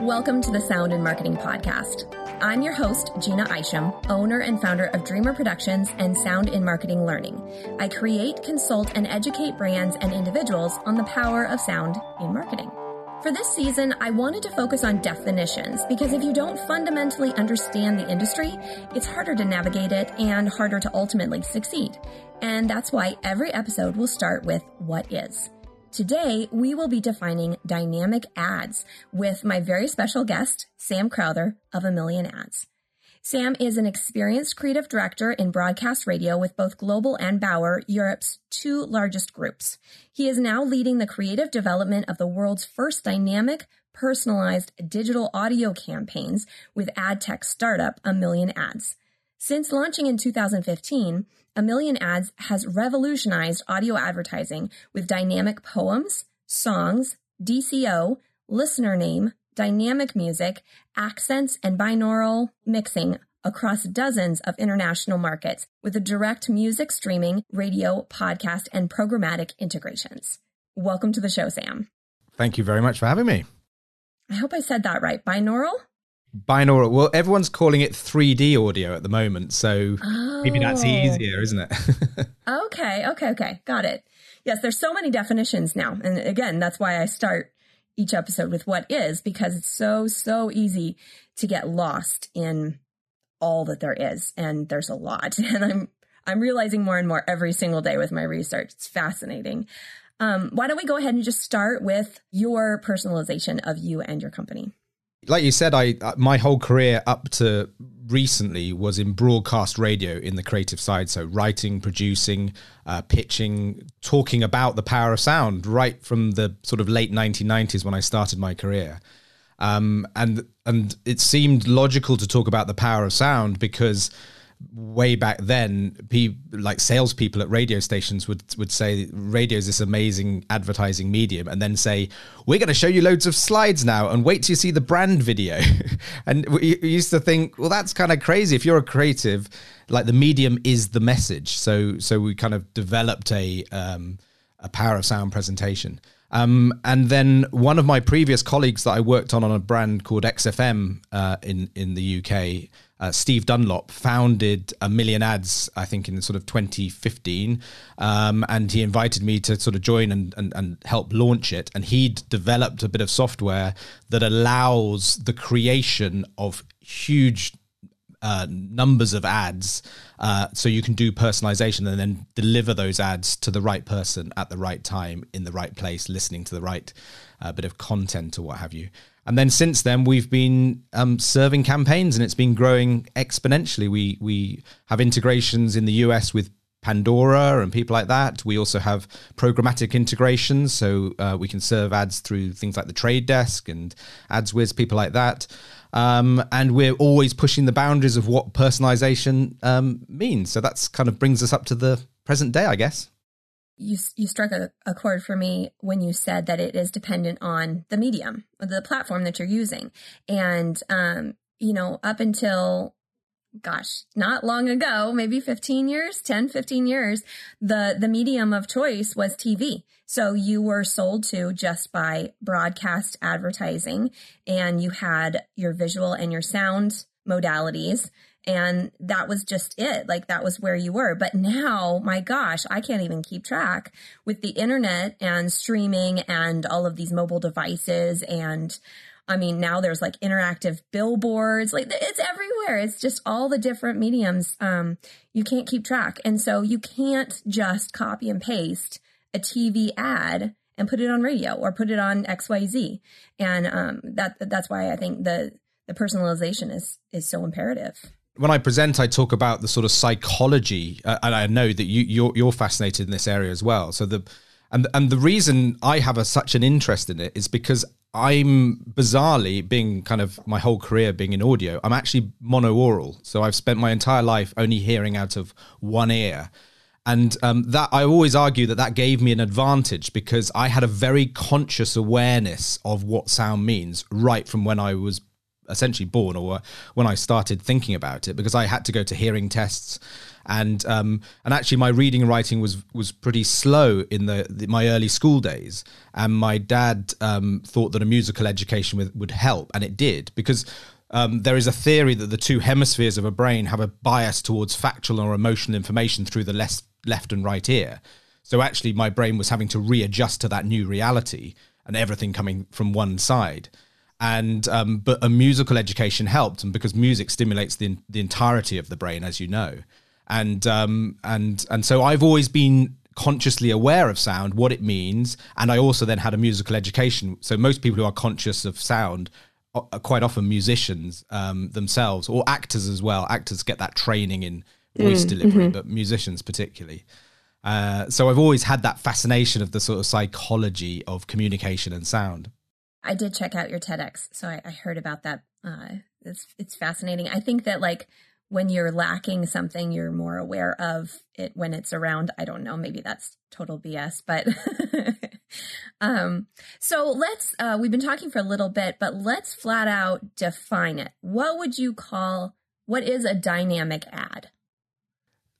Welcome to the Sound In Marketing Podcast. I'm your host, Jeanna Isham, owner and founder of Dreamr Productions and Sound in Marketing Learning. I create, consult, and educate brands and individuals on the power of sound in marketing. For this season, I wanted to focus on definitions because if you don't fundamentally understand the industry, it's harder to navigate it and harder to ultimately succeed. And that's why every episode will start with what is. Today, we will be defining dynamic ads with my very special guest, Sam Crowther of A Million Ads. Sam is an experienced creative director in broadcast radio with both Global and Bauer, Europe's two largest groups. He is now leading the creative development of the world's first dynamic, personalized digital audio campaigns with ad tech startup A Million Ads. Since launching in 2015, a Million Ads has revolutionized audio advertising with dynamic poems, songs, DCO, listener name, dynamic music, accents, and binaural mixing across dozens of international markets with a direct music streaming, radio, podcast, and programmatic integrations. Welcome to the show, Sam. Thank you very much for having me. I hope I said that right. Binaural? Binaural. Well, everyone's calling it 3D audio at the moment, so oh. maybe that's oh. easier, isn't it? okay, okay, okay, got it. Yes, there's so many definitions now, and again, that's why I start each episode with what is because it's so so easy to get lost in all that there is, and there's a lot, and I'm I'm realizing more and more every single day with my research. It's fascinating. Um, why don't we go ahead and just start with your personalization of you and your company? Like you said, I uh, my whole career up to recently was in broadcast radio in the creative side. So writing, producing, uh, pitching, talking about the power of sound right from the sort of late 1990s when I started my career. Um, and and it seemed logical to talk about the power of sound because way back then, like salespeople at radio stations would would say radio is this amazing advertising medium, and then say we're going to show you loads of slides now, and wait till you see the brand video. and we used to think, well, that's kind of crazy. If you're a creative, like the medium is the message. So so we kind of developed a um, a power of sound presentation. Um, and then one of my previous colleagues that I worked on on a brand called XFM uh, in in the UK uh, Steve Dunlop founded a million ads, I think, in sort of 2015. Um, and he invited me to sort of join and, and, and help launch it. And he'd developed a bit of software that allows the creation of huge uh, numbers of ads uh, so you can do personalization and then deliver those ads to the right person at the right time in the right place listening to the right uh, bit of content or what have you and then since then, we've been um, serving campaigns, and it's been growing exponentially. We we have integrations in the US with Pandora and people like that. We also have programmatic integrations, so uh, we can serve ads through things like the Trade Desk and AdsWizz, people like that. Um, and we're always pushing the boundaries of what personalization um, means. So that's kind of brings us up to the present day, I guess you you struck a, a chord for me when you said that it is dependent on the medium, the platform that you're using, and um, you know, up until gosh, not long ago, maybe 15 years, 10, 15 years, the the medium of choice was TV. So you were sold to just by broadcast advertising and you had your visual and your sound modalities and that was just it. Like that was where you were. But now, my gosh, I can't even keep track with the internet and streaming and all of these mobile devices. And I mean, now there's like interactive billboards, like it's everywhere. It's just all the different mediums. Um, you can't keep track. And so you can't just copy and paste a TV ad and put it on radio or put it on XYZ. And um, that that's why I think the the personalization is is so imperative when I present, I talk about the sort of psychology, uh, and I know that you you're, you're, fascinated in this area as well. So the and and the reason I have a, such an interest in it is because I'm bizarrely being kind of my whole career being in audio. I'm actually mono-aural, so I've spent my entire life only hearing out of one ear. And um, that I always argue that that gave me an advantage because I had a very conscious awareness of what sound means right from when I was essentially born or when I started thinking about it because I had to go to hearing tests. And um, and actually my reading and writing was was pretty slow in the, the my early school days. And my dad um, thought that a musical education would, would help and it did because um, there is a theory that the two hemispheres of a brain have a bias towards factual or emotional information through the left left and right ear. So actually my brain was having to readjust to that new reality and everything coming from one side and um, but a musical education helped and because music stimulates the, the entirety of the brain as you know and um, and and so I've always been consciously aware of sound, what it means, and I also then had a musical education. So most people who are conscious of sound are quite often musicians um, themselves, or actors as well. Actors get that training in voice mm, delivery, mm-hmm. but musicians particularly. Uh, so I've always had that fascination of the sort of psychology of communication and sound. I did check out your TEDx, so I, I heard about that. Uh, it's it's fascinating. I think that like when you're lacking something, you're more aware of it when it's around. I don't know, maybe that's total BS, but um, so let's uh, we've been talking for a little bit, but let's flat out define it. What would you call what is a dynamic ad?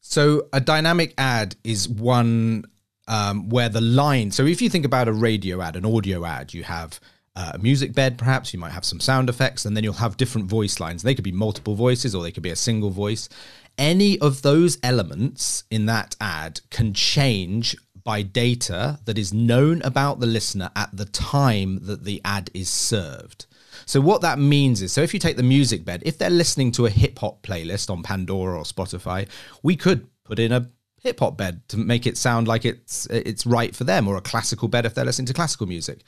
So a dynamic ad is one um, where the line. So if you think about a radio ad, an audio ad, you have uh, a music bed, perhaps. You might have some sound effects, and then you'll have different voice lines. They could be multiple voices or they could be a single voice. Any of those elements in that ad can change by data that is known about the listener at the time that the ad is served. So, what that means is so if you take the music bed, if they're listening to a hip hop playlist on Pandora or Spotify, we could put in a hip hop bed to make it sound like it's it's right for them or a classical bed if they're listening to classical music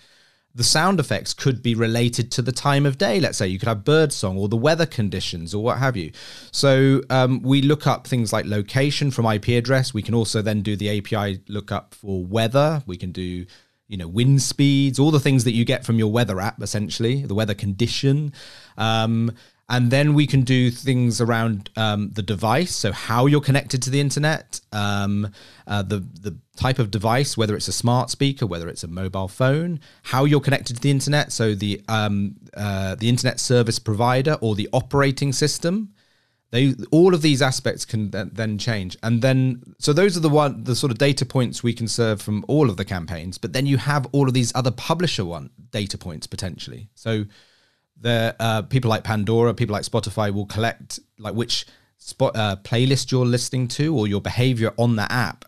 the sound effects could be related to the time of day. Let's say you could have bird song or the weather conditions or what have you. So um, we look up things like location from IP address. We can also then do the API lookup for weather. We can do you know wind speeds, all the things that you get from your weather app, essentially the weather condition. Um, and then we can do things around um, the device. So how you're connected to the internet um, uh, the the type of device whether it's a smart speaker whether it's a mobile phone how you're connected to the internet. So the um, uh, the internet service provider or the operating system they all of these aspects can then change. And then so those are the one the sort of data points we can serve from all of the campaigns. But then you have all of these other publisher one data points potentially. So the uh, people like Pandora, people like Spotify will collect like which spot uh, playlist you're listening to or your behavior on the app,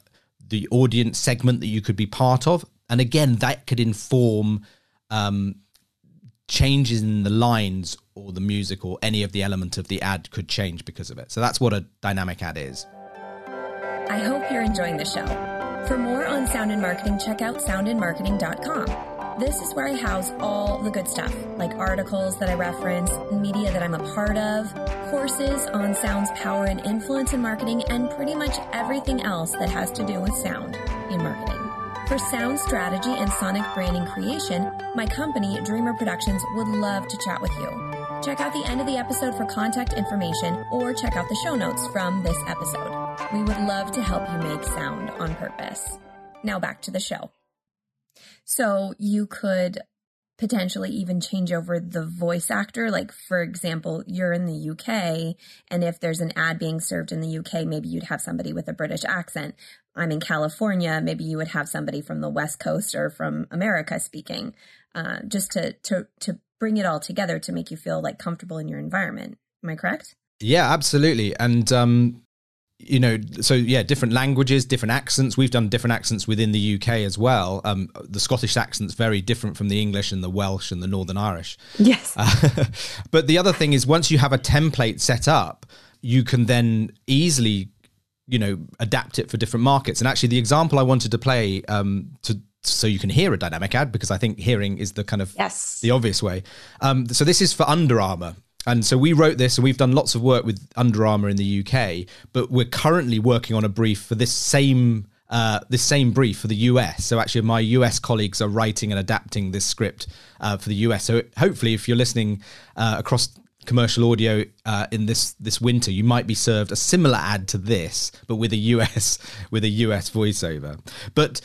the audience segment that you could be part of, and again that could inform um, changes in the lines or the music or any of the element of the ad could change because of it. So that's what a dynamic ad is. I hope you're enjoying the show. For more on sound and marketing, check out soundinmarketing.com. This is where I house all the good stuff, like articles that I reference, media that I'm a part of, courses on sound's power and influence in marketing, and pretty much everything else that has to do with sound in marketing. For sound strategy and sonic branding creation, my company, Dreamr Productions, would love to chat with you. Check out the end of the episode for contact information or check out the show notes from this episode. We would love to help you make sound on purpose. Now back to the show. So you could potentially even change over the voice actor. Like, for example, you're in the UK, and if there's an ad being served in the UK, maybe you'd have somebody with a British accent. I'm in California, maybe you would have somebody from the West Coast or from America speaking, uh, just to, to, to bring it all together to make you feel like comfortable in your environment. Am I correct? Yeah, absolutely. And um, you know, so yeah, different languages, different accents. We've done different accents within the UK as well. Um, the Scottish accent's very different from the English and the Welsh and the Northern Irish. Yes. Uh, but the other thing is, once you have a template set up, you can then easily, you know, adapt it for different markets. And actually, the example I wanted to play um, to so you can hear a dynamic ad because I think hearing is the kind of yes. the obvious way. Um, so this is for Under Armour. And so we wrote this, and we've done lots of work with Under Armour in the UK, but we're currently working on a brief for this same uh, this same brief for the US. So actually, my US colleagues are writing and adapting this script uh, for the US. So hopefully, if you're listening uh, across commercial audio uh, in this this winter, you might be served a similar ad to this, but with a US with a US voiceover. But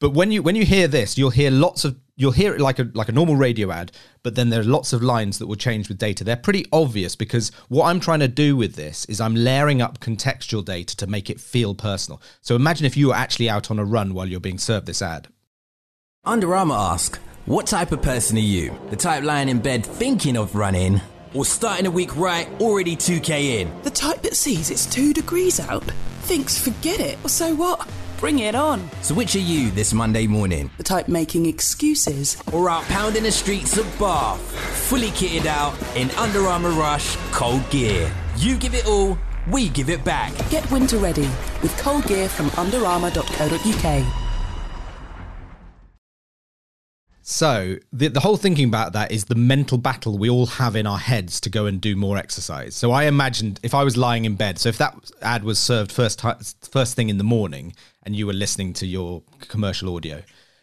but when you when you hear this, you'll hear lots of you'll hear it like a like a normal radio ad, but then there are lots of lines that will change with data. They're pretty obvious because what I'm trying to do with this is I'm layering up contextual data to make it feel personal. So imagine if you were actually out on a run while you're being served this ad. Under Armour ask, what type of person are you? The type lying in bed thinking of running? Or starting a week right, already 2k in? The type that sees it's two degrees out, thinks forget it, or so what? Bring it on. So which are you this Monday morning? The type making excuses. Or out pounding the streets of Bath, fully kitted out in Under Armour Rush cold gear. You give it all, we give it back. Get winter ready with cold gear from underarmour.co.uk. So the the whole thinking about that is the mental battle we all have in our heads to go and do more exercise. So I imagined if I was lying in bed, so if that ad was served first first thing in the morning, and you were listening to your commercial audio,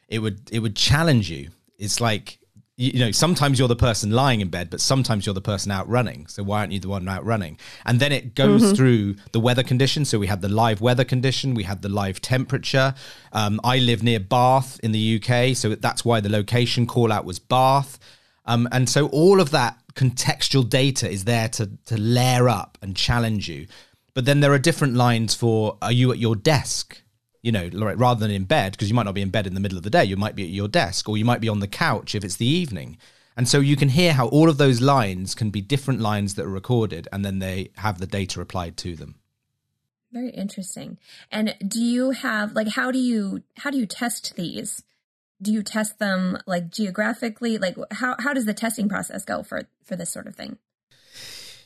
it would it would challenge you. It's like you, know sometimes you're the person lying in bed, but sometimes you're the person out running. So why aren't you the one out running? And then it goes through the weather conditions. So we had the live weather condition, we had the live temperature. Um, I live near Bath in the UK, so that's why the location call out was Bath. Um, and so all of that contextual data is there to to layer up and challenge you. But then there are different lines for are you at your desk? You know, rather than in bed, because you might not be in bed in the middle of the day, you might be at your desk, or you might be on the couch if it's the evening. And so you can hear how all of those lines can be different lines that are recorded, and then they have the data applied to them. Very interesting. And do you have like how do you how do you test these? Do you test them like geographically? Like how how does the testing process go for for this sort of thing?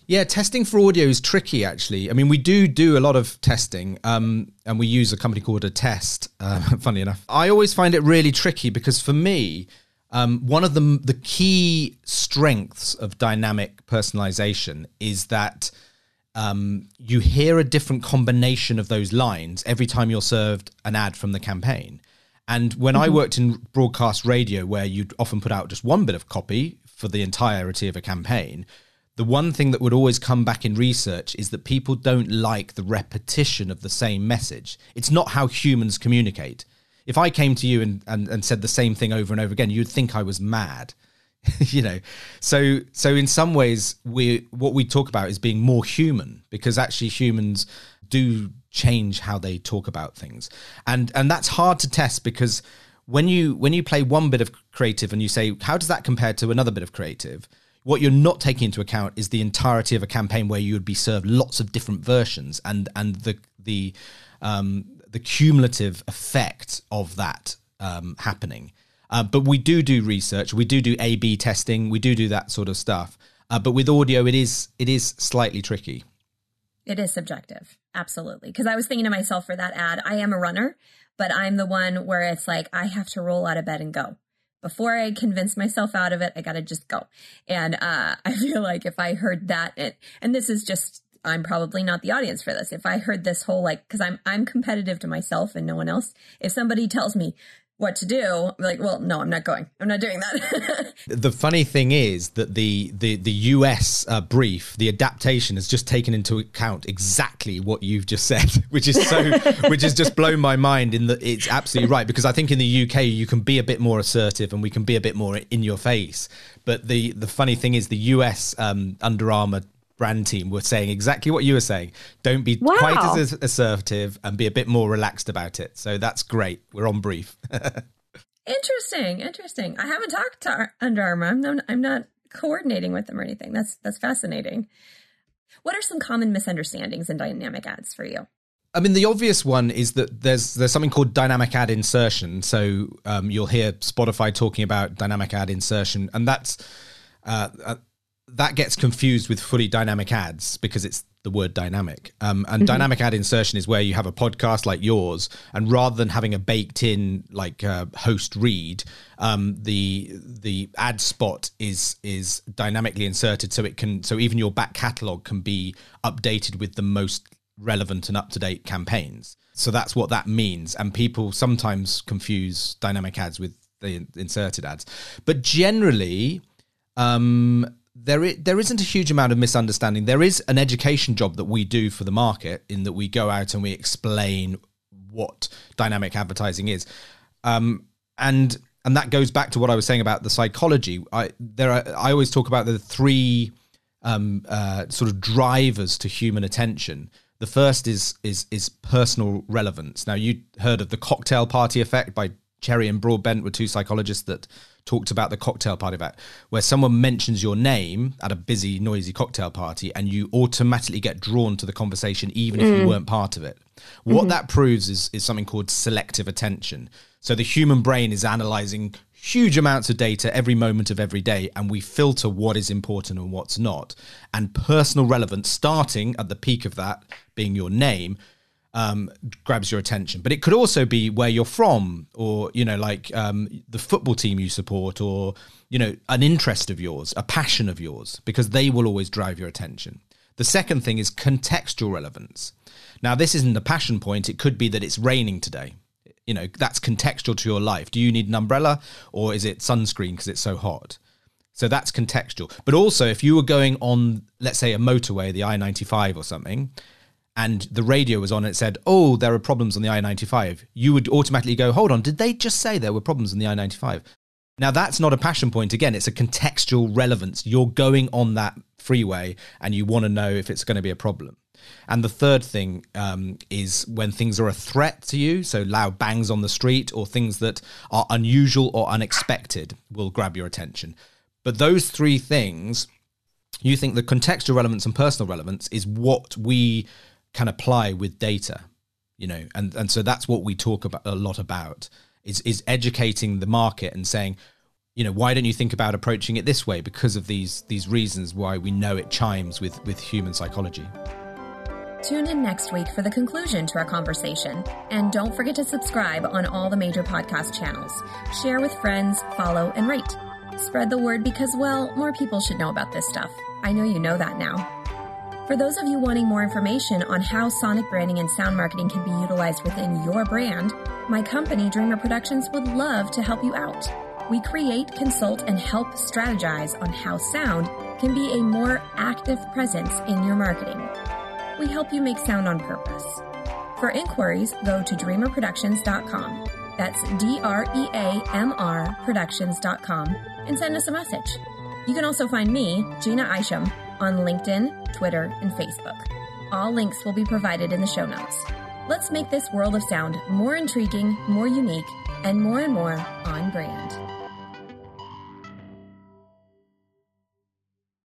Yeah, testing for audio is tricky. Actually, I mean, we do do a lot of testing, um, and we use a company called Attest. Uh, funny enough, I always find it really tricky because for me, um, one of the the key strengths of dynamic personalization is that um, you hear a different combination of those lines every time you're served an ad from the campaign. And when I worked in broadcast radio, where you'd often put out just one bit of copy for the entirety of a campaign, the one thing that would always come back in research is that people don't like the repetition of the same message. It's not how humans communicate. If I came to you and, and, and said the same thing over and over again, you'd think I was mad. you know so so in some ways we what we talk about is being more human because actually humans do change how they talk about things and and that's hard to test because when you when you play one bit of creative and you say how does that compare to another bit of creative what you're not taking into account is the entirety of a campaign where you would be served lots of different versions and and the the um, the cumulative effect of that um, happening. Uh, but we do do research. We do do A/B testing. We do do that sort of stuff. Uh, but with audio, it is it is slightly tricky. It is subjective. Absolutely. Because I was thinking to myself for that ad, I am a runner, but I'm the one where it's like I have to roll out of bed and go. Before I convince myself out of it, I got to just go. And uh, I feel like if I heard that, it, and this is just, I'm probably not the audience for this. If I heard this whole like, because I'm I'm competitive to myself and no one else. If somebody tells me what to do, like, well, no, I'm not going. I'm not doing that. The funny thing is that the the the US uh, brief, the adaptation, has just taken into account exactly what you've just said, which is so, which has just blown my mind. In that it's absolutely right because I think in the UK you can be a bit more assertive and we can be a bit more in your face. But the the funny thing is the US um, Under Armour brand team were saying exactly what you were saying. Don't be Wow. quite as assertive and be a bit more relaxed about it. So that's great. We're on brief. interesting, interesting. I haven't talked to Ar- Under Armour. I'm not, I'm not coordinating with them or anything. That's that's fascinating. What are some common misunderstandings in dynamic ads for you? I mean, the obvious one is that there's there's something called dynamic ad insertion. So um, you'll hear Spotify talking about dynamic ad insertion, and that's uh, uh, that gets confused with fully dynamic ads because it's the word dynamic. Um, and dynamic ad insertion is where you have a podcast like yours, and rather than having a baked in like uh, host read, um, the the ad spot is is dynamically inserted, so it can so even your back catalog can be updated with the most relevant and up to date campaigns. So that's what that means, and people sometimes confuse dynamic ads with the inserted ads, but generally um, there i- there isn't a huge amount of misunderstanding. There is an education job that we do for the market in that we go out and we explain what dynamic advertising is, um, and and that goes back to what I was saying about the psychology. I there are I always talk about the three um, uh, sort of drivers to human attention. The first is is is personal relevance. Now you heard of the cocktail party effect by Cherry and Broadbent were two psychologists that talked about the cocktail party effect, where someone mentions your name at a busy, noisy cocktail party, and you automatically get drawn to the conversation, even if you mm. weren't part of it. What mm-hmm. that proves is is something called selective attention. So the human brain is analyzing huge amounts of data every moment of every day, and we filter what is important and what's not. And personal relevance, starting at the peak of that being your name, um, grabs your attention. But it could also be where you're from, or you know, like um, the football team you support, or you know, an interest of yours, a passion of yours, because they will always drive your attention. The second thing is contextual relevance. Now, this isn't a passion point. It could be that it's raining today. You know, that's contextual to your life. Do you need an umbrella, or is it sunscreen because it's so hot? So that's contextual. But also, if you were going on, let's say, a motorway, the I 95 or something, and the radio was on it said, oh, there are problems on the I 95, you would automatically go, hold on, did they just say there were problems on the I 95? Now, that's not a passion point. Again, it's a contextual relevance. You're going on that freeway and you want to know if it's going to be a problem. And the third thing um, is when things are a threat to you, so loud bangs on the street or things that are unusual or unexpected will grab your attention. But those three things, you think the contextual relevance and personal relevance is what we can apply with data, you know, and, and so that's what we talk about a lot about is is educating the market and saying, you know, why don't you think about approaching it this way because of these these reasons why we know it chimes with with human psychology. Tune in next week for the conclusion to our conversation. And don't forget to subscribe on all the major podcast channels. Share with friends, follow, and rate. Spread the word because, well, more people should know about this stuff. I know you know that now. For those of you wanting more information on how sonic branding and sound marketing can be utilized within your brand, my company, Dreamr Productions, would love to help you out. We create, consult, and help strategize on how sound can be a more active presence in your marketing we help you make sound on purpose. For inquiries, go to dreamrproductions.com. That's D R E A M R productions.com and send us a message. You can also find me, Jeanna Isham, on LinkedIn, Twitter, and Facebook. All links will be provided in the show notes. Let's make this world of sound more intriguing, more unique, and more and more on brand.